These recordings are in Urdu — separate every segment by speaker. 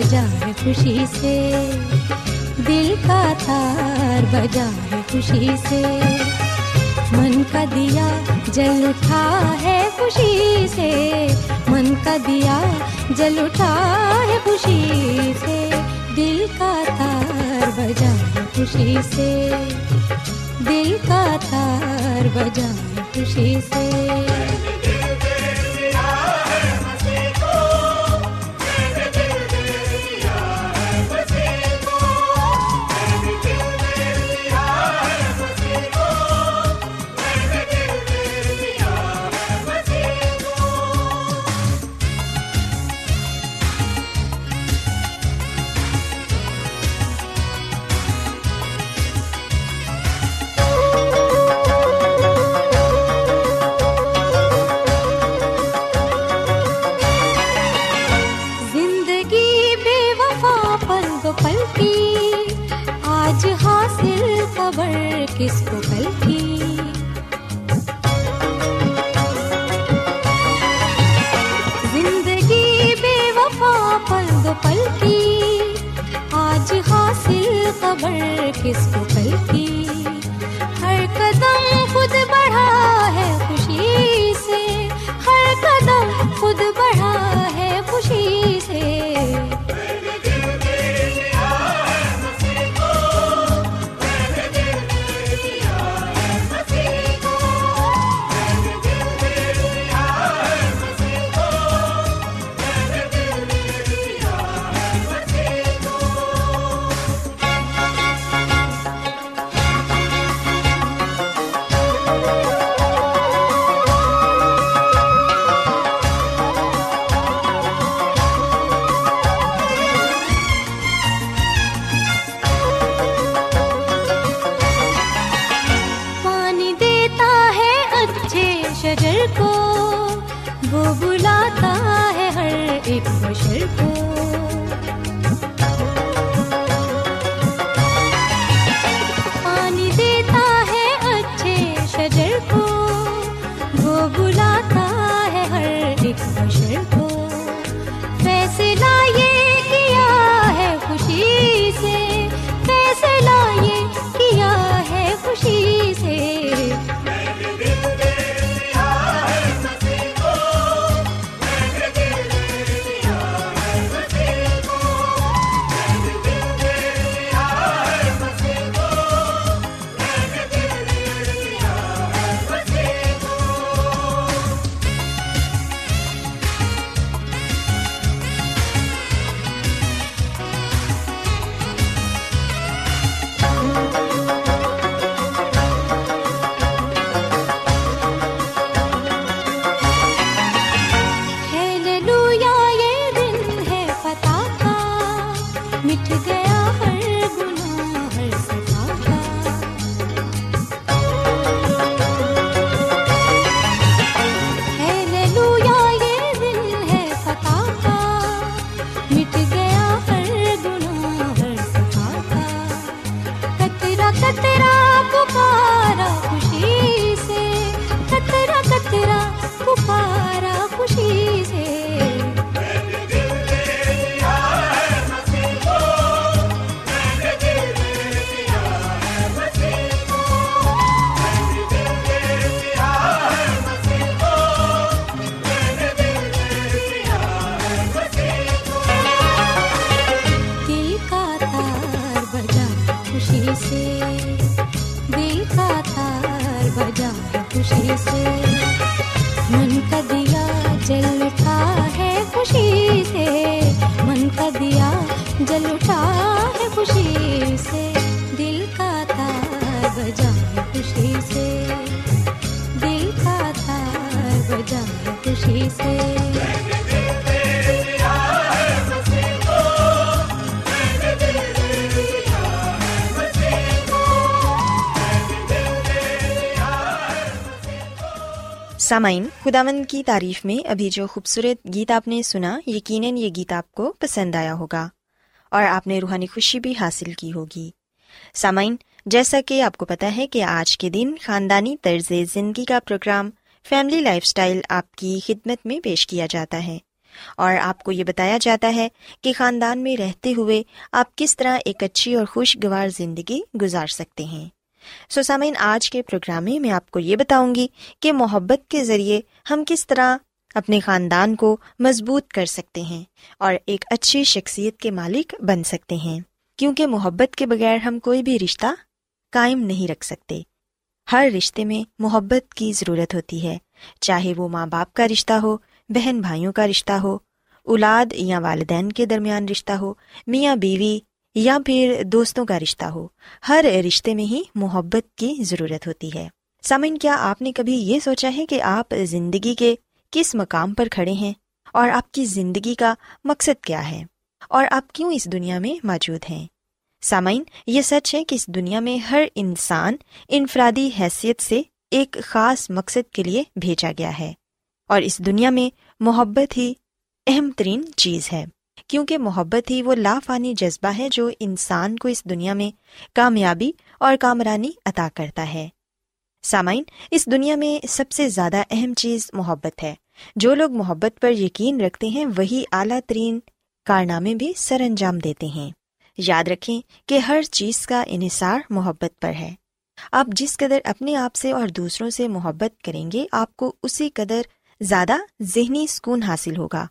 Speaker 1: بجا ہے خوشی سے۔ دل کا تار بجا ہے خوشی سے۔ من کا دیا جل اٹھا ہے خوشی سے۔ من کا دیا جل اٹھا ہے خوشی سے۔ دل کا تار بجا ہے خوشی سے۔ دل کا تار بجا ہے خوشی سے۔ تار خوشی سے۔ خوشی سے۔
Speaker 2: سامعین خداون کی تعریف میں ابھی جو خوبصورت گیت آپ نے سنا، یقیناً یہ گیت آپ کو پسند آیا ہوگا اور آپ نے روحانی خوشی بھی حاصل کی ہوگی۔ سامعین جیسا کہ آپ کو پتا ہے کہ آج کے دن خاندانی طرز زندگی کا پروگرام فیملی لائف سٹائل آپ کی خدمت میں پیش کیا جاتا ہے۔ اور آپ کو یہ بتایا جاتا ہے کہ خاندان میں رہتے ہوئے آپ کس طرح ایک اچھی اور خوشگوار زندگی گزار سکتے ہیں۔ سو سامعین، آج کے پروگرام میں میں آپ کو یہ بتاؤں گی کہ محبت کے ذریعے ہم کس طرح اپنے خاندان کو مضبوط کر سکتے ہیں اور ایک اچھی شخصیت کے مالک بن سکتے ہیں۔ کیونکہ محبت کے بغیر ہم کوئی بھی رشتہ قائم نہیں رکھ سکتے۔ ہر رشتے میں محبت کی ضرورت ہوتی ہے۔ چاہے وہ ماں باپ کا رشتہ ہو، بہن بھائیوں کا رشتہ ہو، اولاد یا والدین کے درمیان رشتہ ہو، میاں بیوی یا پھر دوستوں کا رشتہ ہو، ہر رشتے میں ہی محبت کی ضرورت ہوتی ہے۔ سامن کیا آپ نے کبھی یہ سوچا ہے کہ آپ زندگی کے کس مقام پر کھڑے ہیں؟ اور آپ کی زندگی کا مقصد کیا ہے؟ اور آپ کیوں اس دنیا میں موجود ہیں؟ سامعین، یہ سچ ہے کہ اس دنیا میں ہر انسان انفرادی حیثیت سے ایک خاص مقصد کے لیے بھیجا گیا ہے اور اس دنیا میں محبت ہی اہم ترین چیز ہے، کیونکہ محبت ہی وہ لافانی جذبہ ہے جو انسان کو اس دنیا میں کامیابی اور کامرانی عطا کرتا ہے۔ سامعین، اس دنیا میں سب سے زیادہ اہم چیز محبت ہے۔ جو لوگ محبت پر یقین رکھتے ہیں، وہی اعلیٰ ترین کارنامے بھی سر انجام دیتے ہیں۔ یاد رکھیں کہ ہر چیز کا انحصار محبت پر ہے۔ آپ جس قدر اپنے آپ سے اور دوسروں سے محبت کریں گے، آپ کو اسی قدر زیادہ ذہنی سکون حاصل ہوگا۔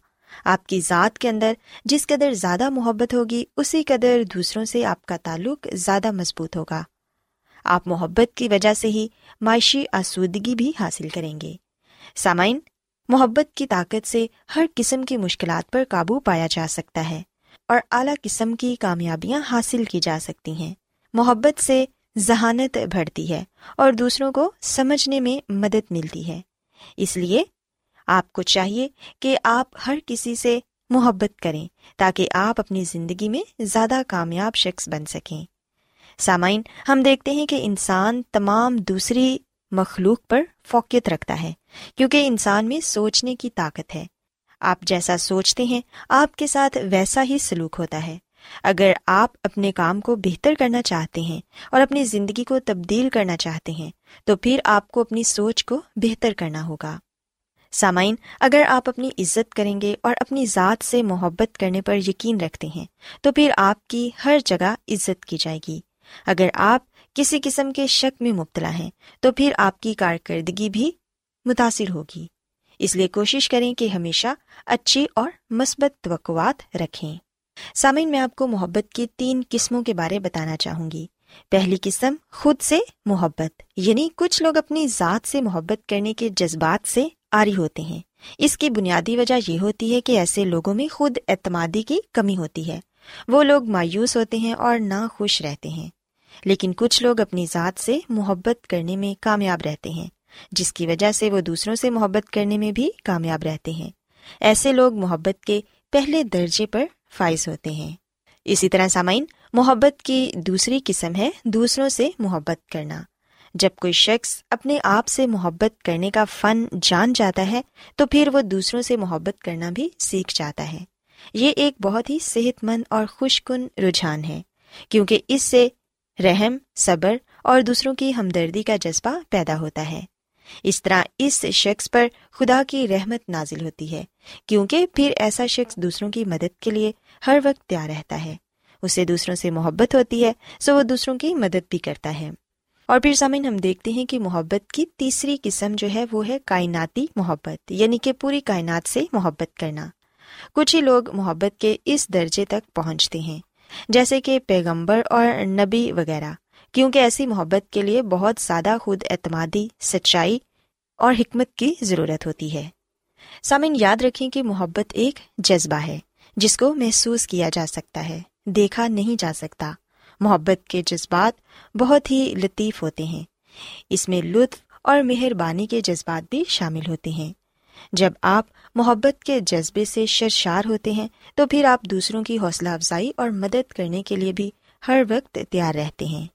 Speaker 2: آپ کی ذات کے اندر جس قدر زیادہ محبت ہوگی، اسی قدر دوسروں سے آپ کا تعلق زیادہ مضبوط ہوگا۔ آپ محبت کی وجہ سے ہی معاشی آسودگی بھی حاصل کریں گے۔ سامعین، محبت کی طاقت سے ہر قسم کی مشکلات پر قابو پایا جا سکتا ہے۔ اور اعلیٰ قسم کی کامیابیاں حاصل کی جا سکتی ہیں۔ محبت سے ذہانت بڑھتی ہے اور دوسروں کو سمجھنے میں مدد ملتی ہے۔ اس لیے آپ کو چاہیے کہ آپ ہر کسی سے محبت کریں تاکہ آپ اپنی زندگی میں زیادہ کامیاب شخص بن سکیں۔ سامعین، ہم دیکھتے ہیں کہ انسان تمام دوسری مخلوق پر فوقیت رکھتا ہے، کیونکہ انسان میں سوچنے کی طاقت ہے۔ آپ جیسا سوچتے ہیں، آپ کے ساتھ ویسا ہی سلوک ہوتا ہے۔ اگر آپ اپنے کام کو بہتر کرنا چاہتے ہیں اور اپنی زندگی کو تبدیل کرنا چاہتے ہیں، تو پھر آپ کو اپنی سوچ کو بہتر کرنا ہوگا۔ سامعین، اگر آپ اپنی عزت کریں گے اور اپنی ذات سے محبت کرنے پر یقین رکھتے ہیں، تو پھر آپ کی ہر جگہ عزت کی جائے گی۔ اگر آپ کسی قسم کے شک میں مبتلا ہیں، تو پھر آپ کی کارکردگی بھی متاثر ہوگی۔ اس لیے کوشش کریں کہ ہمیشہ اچھی اور مثبت توقعات رکھیں۔ سامعین، میں آپ کو محبت کی تین قسموں کے بارے بتانا چاہوں گی۔ پہلی قسم، خود سے محبت یعنی کچھ لوگ اپنی ذات سے محبت کرنے کے جذبات سے آری ہوتے ہیں۔ اس کی بنیادی وجہ یہ ہوتی ہے کہ ایسے لوگوں میں خود اعتمادی کی کمی ہوتی ہے۔ وہ لوگ مایوس ہوتے ہیں اور نہ خوش رہتے ہیں، لیکن کچھ لوگ اپنی ذات سے محبت کرنے میں کامیاب رہتے ہیں۔ جس کی وجہ سے وہ دوسروں سے محبت کرنے میں بھی کامیاب رہتے ہیں۔ ایسے لوگ محبت کے پہلے درجے پر فائز ہوتے ہیں۔ اسی طرح سامعین، محبت کی دوسری قسم ہے دوسروں سے محبت کرنا۔ جب کوئی شخص اپنے آپ سے محبت کرنے کا فن جان جاتا ہے، تو پھر وہ دوسروں سے محبت کرنا بھی سیکھ جاتا ہے۔ یہ ایک بہت ہی صحت مند اور خوش کن رجحان ہے، کیونکہ اس سے رحم، صبر اور دوسروں کی ہمدردی کا جذبہ پیدا ہوتا ہے۔ اس طرح اس شخص پر خدا کی رحمت نازل ہوتی ہے، کیونکہ پھر ایسا شخص دوسروں کی مدد کے لیے ہر وقت تیار رہتا ہے۔ اسے دوسروں سے محبت ہوتی ہے، سو وہ دوسروں کی مدد بھی کرتا ہے۔ اور پھر سامن ہم دیکھتے ہیں کہ محبت کی تیسری قسم جو ہے، وہ ہے کائناتی محبت یعنی کہ پوری کائنات سے محبت کرنا۔ کچھ ہی لوگ محبت کے اس درجے تک پہنچتے ہیں، جیسے کہ پیغمبر اور نبی وغیرہ۔ کیونکہ ایسی محبت کے لیے بہت زیادہ خود اعتمادی، سچائی اور حکمت کی ضرورت ہوتی ہے۔ سامن یاد رکھیں کہ محبت ایک جذبہ ہے، جس کو محسوس کیا جا سکتا ہے، دیکھا نہیں جا سکتا۔ محبت کے جذبات بہت ہی لطیف ہوتے ہیں۔ اس میں لطف اور مہربانی کے جذبات بھی شامل ہوتے ہیں۔ جب آپ محبت کے جذبے سے شرشار ہوتے ہیں، تو پھر آپ دوسروں کی حوصلہ افزائی اور مدد کرنے کے لیے بھی ہر وقت تیار رہتے ہیں۔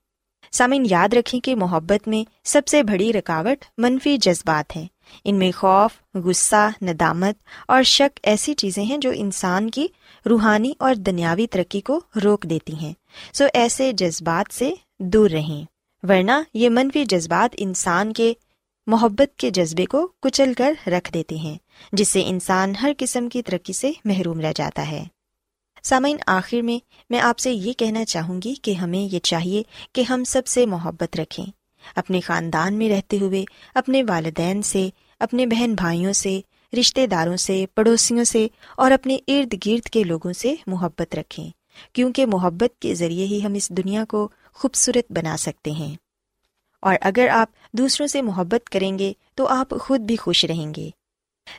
Speaker 2: سامن یاد رکھیں کہ محبت میں سب سے بڑی رکاوٹ منفی جذبات ہیں۔ ان میں خوف، غصہ، ندامت اور شک ایسی چیزیں ہیں جو انسان کی روحانی اور دنیاوی ترقی کو روک دیتی ہیں۔ سو ایسے جذبات سے دور رہیں۔ ورنہ یہ منفی جذبات انسان کے محبت کے جذبے کو کچل کر رکھ دیتے ہیں، جس سے انسان ہر قسم کی ترقی سے محروم رہ جاتا ہے۔ سامعین، آخر میں میں آپ سے یہ کہنا چاہوں گی کہ ہمیں یہ چاہیے کہ ہم سب سے محبت رکھیں۔ اپنے خاندان میں رہتے ہوئے، اپنے والدین سے، اپنے بہن بھائیوں سے رشتے داروں سے، پڑوسیوں سے اور اپنے ارد گرد کے لوگوں سے محبت رکھیں۔ کیونکہ محبت کے ذریعے ہی ہم اس دنیا کو خوبصورت بنا سکتے ہیں۔ اور اگر آپ دوسروں سے محبت کریں گے، تو آپ خود بھی خوش رہیں گے۔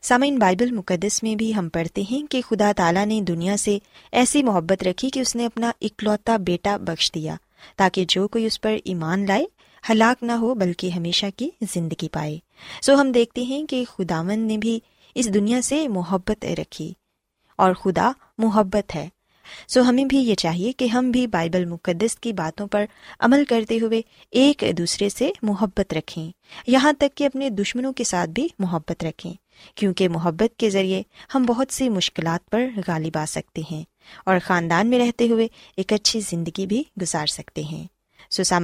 Speaker 2: سامعین، بائبل مقدس میں بھی ہم پڑھتے ہیں کہ خدا تعالیٰ نے دنیا سے ایسی محبت رکھی کہ اس نے اپنا اکلوتا بیٹا بخش دیا تاکہ جو کوئی اس پر ایمان لائے، ہلاک نہ ہو بلکہ ہمیشہ کی زندگی پائے۔ سو ہم دیکھتے ہیں کہ خداون نے بھی اس دنیا سے محبت رکھی اور خدا محبت ہے۔ سو ہمیں بھی یہ چاہیے کہ ہم بھی بائبل مقدس کی باتوں پر عمل کرتے ہوئے ایک دوسرے سے محبت رکھیں، یہاں تک کہ اپنے دشمنوں کے ساتھ بھی محبت رکھیں۔ کیونکہ محبت کے ذریعے ہم بہت سی مشکلات پر غالب آ سکتے ہیں اور خاندان میں رہتے ہوئے ایک اچھی زندگی بھی گزار سکتے ہیں۔ سو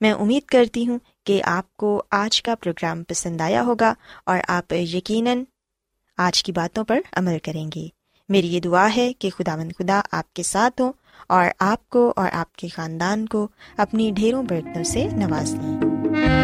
Speaker 2: میں امید کرتی ہوں کہ آپ کو آج کا پروگرام پسند آیا ہوگا اور آپ یقیناً آج کی باتوں پر عمل کریں گے۔ میری یہ دعا ہے کہ خدا مند خدا آپ کے ساتھ ہوں اور آپ کو اور آپ کے خاندان کو اپنی ڈھیروں برتنوں سے نواز دیں۔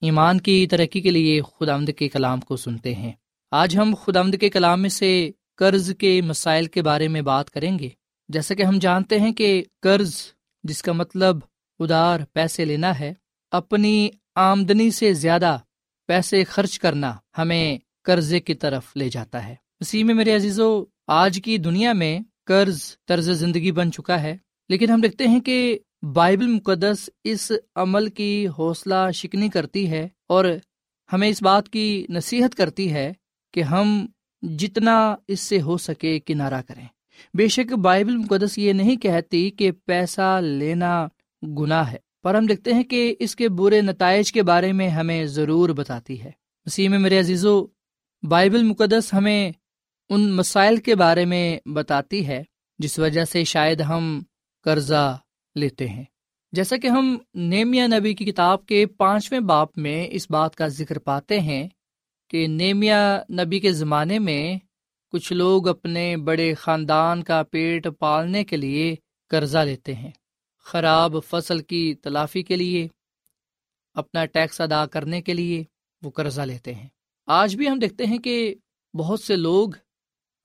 Speaker 3: ایمان کی ترقی کے لیے خدا آمد کے کلام کو سنتے ہیں۔ آج ہم خدا آمد کے کلام میں سے قرض کے مسائل کے بارے میں بات کریں گے۔ جیسا کہ ہم جانتے ہیں کہ قرض، جس کا مطلب ادار، پیسے لینا ہے، اپنی آمدنی سے زیادہ پیسے خرچ کرنا ہمیں قرضے کی طرف لے جاتا ہے۔ اسی میں میرے عزیزو، آج کی دنیا میں قرض طرز زندگی بن چکا ہے، لیکن ہم دیکھتے ہیں کہ بائبل مقدس اس عمل کی حوصلہ شکنی کرتی ہے اور ہمیں اس بات کی نصیحت کرتی ہے کہ ہم جتنا اس سے ہو سکے کنارہ کریں۔ بے شک بائبل مقدس یہ نہیں کہتی کہ پیسہ لینا گناہ ہے، پر ہم دیکھتے ہیں کہ اس کے برے نتائج کے بارے میں ہمیں ضرور بتاتی ہے۔ اسی میں میرے عزیزو، بائبل مقدس ہمیں ان مسائل کے بارے میں بتاتی ہے، جس وجہ سے شاید ہم قرضہ لیتے ہیں۔ جیسا کہ ہم نیمیا نبی کی کتاب کے پانچویں باپ میں اس بات کا ذکر پاتے ہیں کہ نیمیا نبی کے زمانے میں کچھ لوگ اپنے بڑے خاندان کا پیٹ پالنے کے لیے قرضہ لیتے ہیں، خراب فصل کی تلافی کے لیے، اپنا ٹیکس ادا کرنے کے لیے وہ قرضہ لیتے ہیں۔ آج بھی ہم دیکھتے ہیں کہ بہت سے لوگ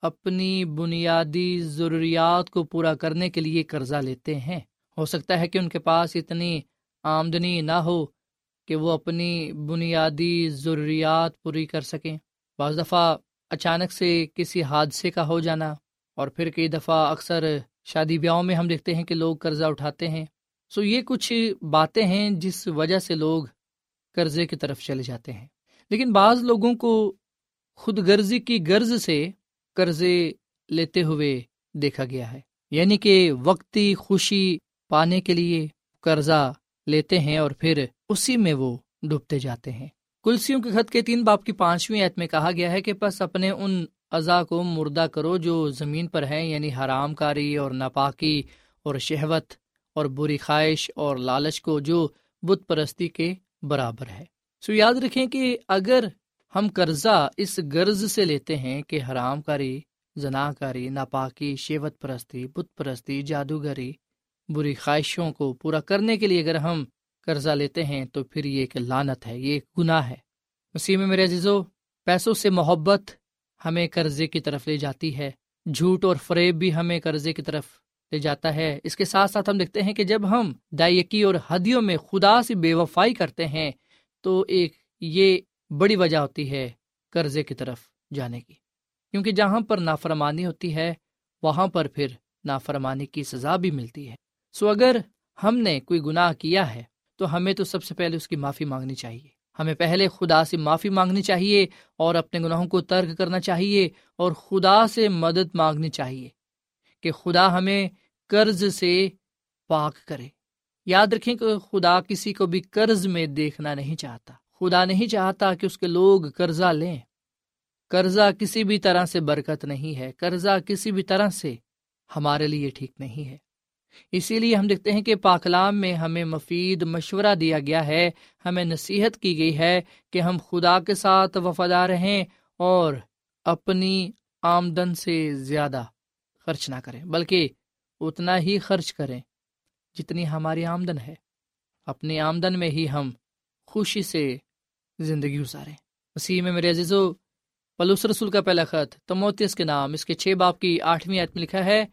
Speaker 3: اپنی بنیادی ضروریات کو پورا کرنے کے لیے قرضہ لیتے ہیں۔ ہو سکتا ہے کہ ان کے پاس اتنی آمدنی نہ ہو کہ وہ اپنی بنیادی ضروریات پوری کر سکیں۔ بعض دفعہ اچانک سے کسی حادثے کا ہو جانا اور پھر کئی دفعہ اکثر شادی بیاہوں میں ہم دیکھتے ہیں کہ لوگ قرضہ اٹھاتے ہیں۔ سو یہ کچھ باتیں ہیں جس وجہ سے لوگ قرضے کی طرف چلے جاتے ہیں۔ لیکن بعض لوگوں کو خود غرضی کی غرض سے قرضے لیتے ہوئے دیکھا گیا ہے۔ یعنی کہ وقتی خوشی پانے کے لیے قرضہ لیتے ہیں اور پھر اسی میں وہ ڈوبتے جاتے ہیں۔ کلسیوں کے خط کے تین باپ کی پانچویں ایت میں کہا گیا ہے کہ بس اپنے ان اعضا کو مردہ کرو جو زمین پر ہیں یعنی حرام کاری اور ناپاکی اور شہوت اور بری خواہش اور لالچ کو جو بت پرستی کے برابر ہے۔ سو یاد رکھیں کہ اگر ہم قرضہ اس غرض سے لیتے ہیں کہ حرام کاری، زنا کاری، ناپاکی شیوت پرستی، بت پرستی، جادوگری بری خواہشوں کو پورا کرنے کے لیے اگر ہم قرضہ لیتے ہیں تو پھر یہ ایک لانت ہے، یہ ایک گناہ ہے۔ اسی میں میرے عزیزو، پیسوں سے محبت ہمیں قرضے کی طرف لے جاتی ہے، جھوٹ اور فریب بھی ہمیں قرضے کی طرف لے جاتا ہے۔ اس کے ساتھ ساتھ ہم دیکھتے ہیں کہ جب ہم دائیکی اور ہدیوں میں خدا سے بے وفائی کرتے ہیں تو ایک یہ بڑی وجہ ہوتی ہے قرضے کی طرف جانے کی۔ کیونکہ جہاں پر نافرمانی ہوتی ہے، وہاں پر پھر نافرمانی کی سزا بھی ملتی ہے۔ سو اگر ہم نے کوئی گناہ کیا ہے، تو ہمیں تو سب سے پہلے اس کی معافی مانگنی چاہیے۔ ہمیں پہلے خدا سے معافی مانگنی چاہیے اور اپنے گناہوں کو ترک کرنا چاہیے اور خدا سے مدد مانگنی چاہیے کہ خدا ہمیں قرض سے پاک کرے۔ یاد رکھیں کہ خدا کسی کو بھی قرض میں دیکھنا نہیں چاہتا۔ خدا نہیں چاہتا کہ اس کے لوگ قرضہ لیں۔ قرضہ کسی بھی طرح سے برکت نہیں ہے۔ قرضہ کسی بھی طرح سے ہمارے لیے ٹھیک نہیں ہے۔ اسی لیے ہم دیکھتے ہیں کہ پاکلام میں ہمیں مفید مشورہ دیا گیا ہے، ہمیں نصیحت کی گئی ہے کہ ہم خدا کے ساتھ وفادار رہیں اور اپنی آمدن سے زیادہ خرچ نہ کریں، بلکہ اتنا ہی خرچ کریں جتنی ہماری آمدن ہے۔ اپنی آمدن میں ہی ہم خوشی سے زندگی گزاریں۔ اسی میں میرے عزیز و پلوس رسول کا پہلا خط تموتیس کے نام، اس کے چھ باپ کی آٹھویں عتم لکھا ہے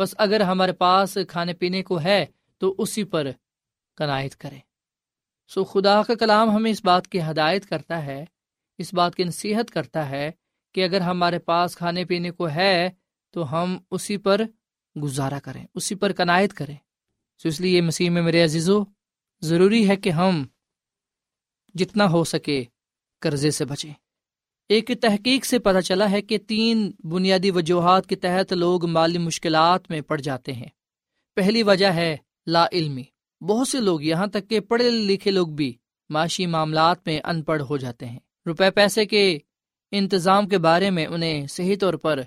Speaker 3: بس اگر ہمارے پاس کھانے پینے کو ہے تو اسی پر کنایت کریں۔ سو خدا کا کلام ہمیں اس بات کی ہدایت کرتا ہے، اس بات کی نصیحت کرتا ہے کہ اگر ہمارے پاس کھانے پینے کو ہے تو ہم اسی پر گزارا کریں، اسی پر کنایت کریں۔ سو اس لیے مسیح میں میرے عزیزو، ضروری ہے کہ ہم جتنا ہو سکے قرضے سے بچیں۔ ایک تحقیق سے پتہ چلا ہے کہ تین بنیادی وجوہات کے تحت لوگ مالی مشکلات میں پڑ جاتے ہیں۔ پہلی وجہ ہے لا علمی۔ بہت سے لوگ یہاں تک کہ پڑھے لکھے لوگ بھی معاشی معاملات میں ان پڑھ ہو جاتے ہیں۔ روپے پیسے کے انتظام کے بارے میں انہیں صحیح طور پر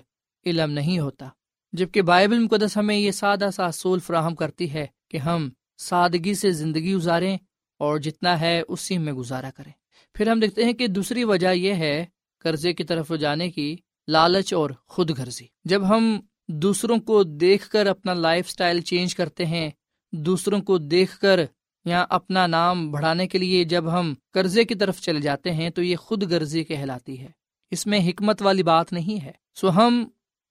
Speaker 3: علم نہیں ہوتا۔ جبکہ بائبل مقدس ہمیں یہ سادہ سا اصول فراہم کرتی ہے کہ ہم سادگی سے زندگی گزاریں اور جتنا ہے اسی میں گزارا کریں۔ پھر ہم دیکھتے ہیں کہ دوسری وجہ یہ ہے قرضے کی طرف جانے کی لالچ اور خود غرضی جب ہم دوسروں کو دیکھ کر اپنا لائف اسٹائل چینج کرتے ہیں، دوسروں کو دیکھ کر یا اپنا نام بڑھانے کے لیے جب ہم قرضے کی طرف چلے جاتے ہیں تو یہ خود غرضی کہلاتی ہے۔ اس میں حکمت والی بات نہیں ہے۔ سو ہم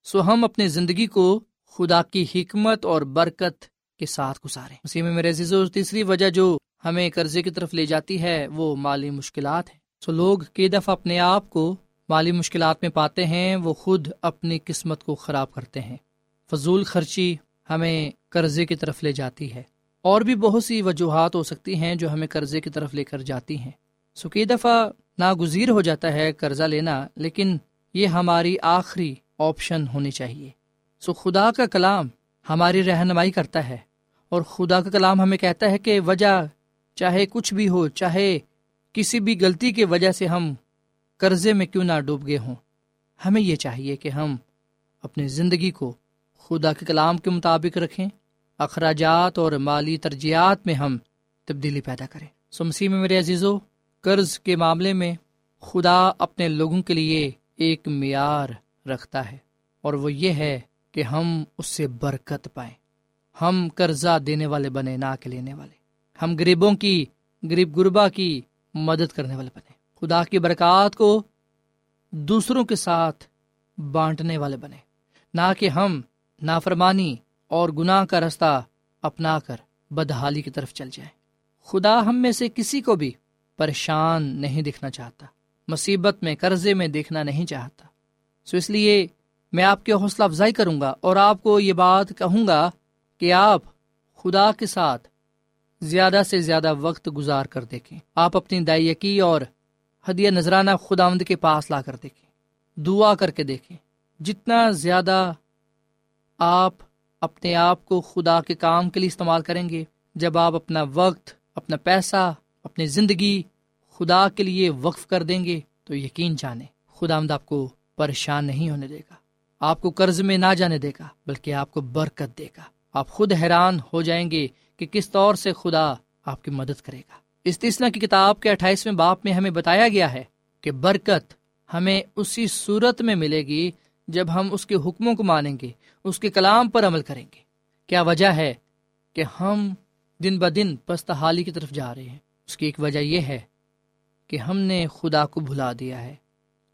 Speaker 3: سو ہم اپنی زندگی کو خدا کی حکمت اور برکت کے ساتھ گزارے اسی میں میرے عزیز تیسری وجہ جو ہمیں قرضے کی طرف لے جاتی ہے، وہ مالی مشکلات ہے سو لوگ کئی دفعہ اپنے آپ کو مالی مشکلات میں پاتے ہیں، وہ خود اپنی قسمت کو خراب کرتے ہیں۔ فضول خرچی ہمیں قرضے کی طرف لے جاتی ہے۔ اور بھی بہت سی وجوہات ہو سکتی ہیں جو ہمیں قرضے کی طرف لے کر جاتی ہیں۔ سو کئی دفعہ ناگزیر ہو جاتا ہے قرضہ لینا، لیکن یہ ہماری آخری آپشن ہونی چاہیے۔ سو خدا کا کلام ہماری رہنمائی کرتا ہے اور خدا کا کلام ہمیں کہتا ہے کہ وجہ چاہے کچھ بھی ہو، چاہے کسی بھی غلطی کی وجہ سے ہم قرضے میں کیوں نہ ڈوب گئے ہوں؟ ہمیں یہ چاہیے کہ ہم اپنی زندگی کو خدا کے کلام کے مطابق رکھیں، اخراجات اور مالی ترجیحات میں ہم تبدیلی پیدا کریں۔ سمسی میں میرے عزیزو، قرض کے معاملے میں خدا اپنے لوگوں کے لیے ایک معیار رکھتا ہے، اور وہ یہ ہے کہ ہم اس سے برکت پائیں۔ ہم قرضہ دینے والے بنے، نہ کے لینے والے۔ ہم غریبوں کی، غریب غربا کی مدد کرنے والے بنے۔ خدا کی برکات کو دوسروں کے ساتھ بانٹنے والے بنے۔ نہ کہ ہم نافرمانی اور گناہ کا رستہ اپنا کر بدحالی کی طرف چل جائیں۔ خدا ہم میں سے کسی کو بھی پریشان نہیں دکھنا چاہتا، مصیبت میں، قرضے میں دیکھنا نہیں چاہتا۔ سو اس لیے میں آپ کی حوصلہ افزائی کروں گا اور آپ کو یہ بات کہوں گا کہ آپ خدا کے ساتھ زیادہ سے زیادہ وقت گزار کر دیکھیں۔ آپ اپنی دائیکی اور ہدیہ نذرانہ خدا آمد کے پاس لا کر دیکھیں۔ دعا کر کے دیکھیں۔ جتنا زیادہ آپ اپنے آپ کو خدا کے کام کے لیے استعمال کریں گے، جب آپ اپنا وقت، اپنا پیسہ، اپنی زندگی خدا کے لیے وقف کر دیں گے، تو یقین جانیں خدا آمد آپ کو پریشان نہیں ہونے دے گا۔ آپ کو قرض میں نہ جانے دے گا، بلکہ آپ کو برکت دے گا۔ آپ خود حیران ہو جائیں گے کہ کس طور سے خدا آپ کی مدد کرے گا۔ استثنا کی کتاب کے اٹھائیسویں باپ میں ہمیں بتایا گیا ہے کہ برکت ہمیں اسی صورت میں ملے گی جب ہم اس کے حکموں کو مانیں گے، اس کے کلام پر عمل کریں گے۔ کیا وجہ ہے کہ ہم دن ب دن پستحالی کی طرف جا رہے ہیں؟ اس کی ایک وجہ یہ ہے کہ ہم نے خدا کو بھلا دیا ہے۔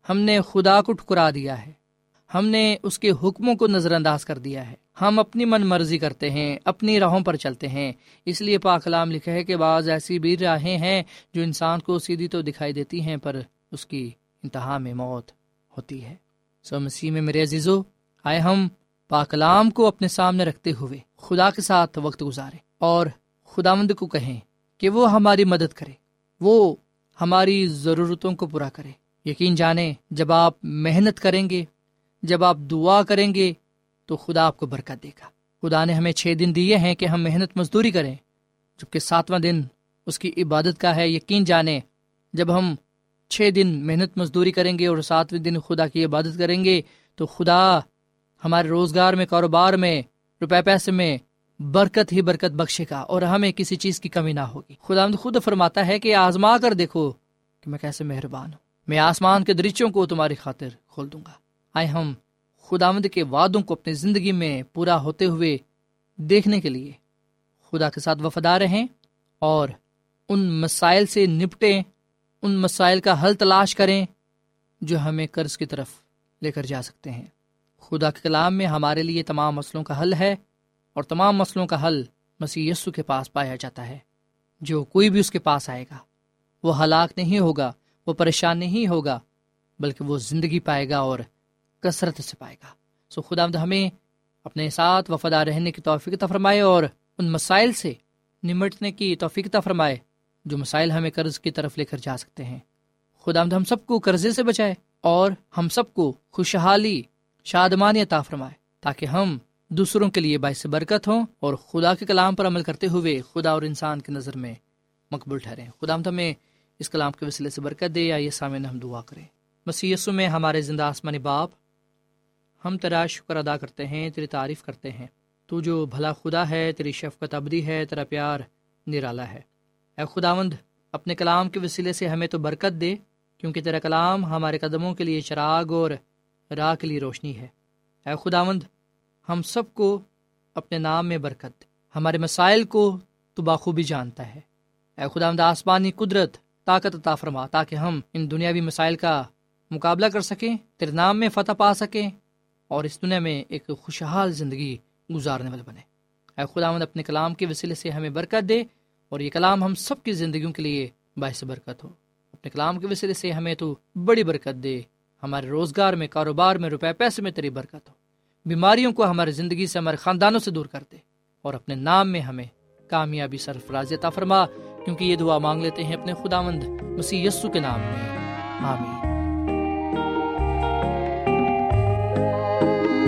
Speaker 3: ہم نے خدا کو ٹھکرا دیا ہے۔ ہم نے اس کے حکموں کو نظر انداز کر دیا ہے۔ ہم اپنی من مرضی کرتے ہیں، اپنی راہوں پر چلتے ہیں۔ اس لیے پاکلام لکھا ہے کہ بعض ایسی بھی راہیں ہیں جو انسان کو سیدھی تو دکھائی دیتی ہیں، پر اس کی انتہا میں موت ہوتی ہے۔ سو مسیح میں میرے عزیزو، آئے ہم پاکلام کو اپنے سامنے رکھتے ہوئے خدا کے ساتھ وقت گزارے اور خدا مند کو کہیں کہ وہ ہماری مدد کرے، وہ ہماری ضرورتوں کو پورا کرے۔ یقین جانے جب آپ محنت کریں گے، جب آپ دعا کریں گے تو خدا آپ کو برکت دے گا۔ خدا نے ہمیں چھ دن دیے ہیں کہ ہم محنت مزدوری کریں۔ جبکہ ساتواں دن اس کی عبادت کا ہے، یقین جانے، جب ہم چھ دن محنت مزدوری کریں گے اور ساتویں دن خدا کی عبادت کریں گے، تو خدا ہمارے روزگار میں، کاروبار میں، روپے پیسے میں برکت ہی برکت بخشے گا اور ہمیں کسی چیز کی کمی نہ ہوگی۔ خدا خود فرماتا ہے کہ آزما کر دیکھو کہ میں کیسے مہربان ہوں۔ میں آسمان کے درچوں کو تمہاری خاطر کھول دوں گا۔ آئے ہم خداوند کے وعدوں کو اپنی زندگی میں پورا ہوتے ہوئے دیکھنے کے لیے۔ خدا کے ساتھ وفادار رہیں اور ان مسائل سے نپٹیں، ان مسائل کا حل تلاش کریں جو ہمیں قرض کی طرف لے کر جا سکتے ہیں۔ خدا کے کلام میں ہمارے لیے تمام مسئلوں کا حل ہے اور تمام مسئلوں کا حل مسیح یسو کے پاس پایا جاتا ہے۔ جو کوئی بھی اس کے پاس آئے گا، وہ ہلاک نہیں ہوگا، وہ پریشان نہیں ہوگا، بلکہ وہ زندگی پائے گا اور کثرت سے پائے گا۔ سو خدا ہمیں اپنے ساتھ وفادار رہنے کی توفیق فرمائے اور ان مسائل سے نمٹنے کی توفیق فرمائے جو مسائل ہمیں قرض کی طرف لے کر جا سکتے ہیں۔ خدا ہم سب کو قرضے سے بچائے اور ہم سب کو خوشحالی، شادمانی عطا فرمائے تاکہ ہم دوسروں کے لیے باعث برکت ہوں اور خدا کے کلام پر عمل کرتے ہوئے خدا اور انسان کی نظر میں مقبول ٹھہرے خدا ہمیں اس کلام کے وسیلے سے برکت دے یا یہ سامنے ہم دعا کریں۔ مسیسو میں ہمارے زندہ آسمانی باپ ہم تیرا شکر ادا کرتے ہیں، تیری تعریف کرتے ہیں۔ تو جو بھلا خدا ہے، تیری شفقت ابدی ہے، تیرا پیار نرالا ہے۔ اے خداوند، اپنے کلام کے وسیلے سے ہمیں تو برکت دے، کیونکہ تیرا کلام ہمارے قدموں کے لیے چراغ اور راہ کے لیے روشنی ہے۔ اے خداوند، ہم سب کو اپنے نام میں برکت دے۔ ہمارے مسائل کو تو بخوبی جانتا ہے۔ اے خدا آسمانی قدرت طاقت عطا فرما، تاکہ ہم ان دنیاوی مسائل کا مقابلہ کر سکیں، تیرے نام میں فتح پا سکیں اور اس دنیا میں ایک خوشحال زندگی گزارنے والے بنے۔ اے خدا مند اپنے کلام کے وسیلے سے ہمیں برکت دے اور یہ کلام ہم سب کی زندگیوں کے لیے باعث برکت ہو۔ اپنے کلام کے وسیلے سے ہمیں تو بڑی برکت دے۔ ہمارے روزگار میں، کاروبار میں، روپے پیسے میں تیری برکت ہو۔ بیماریوں کو ہماری زندگی سے، ہمارے خاندانوں سے دور کر دے اور اپنے نام میں ہمیں کامیابی سرفراز عطا فرما۔ کیونکہ یہ دعا مانگ لیتے ہیں اپنے خداوند مسیح یسو کے نام میں۔ آمین۔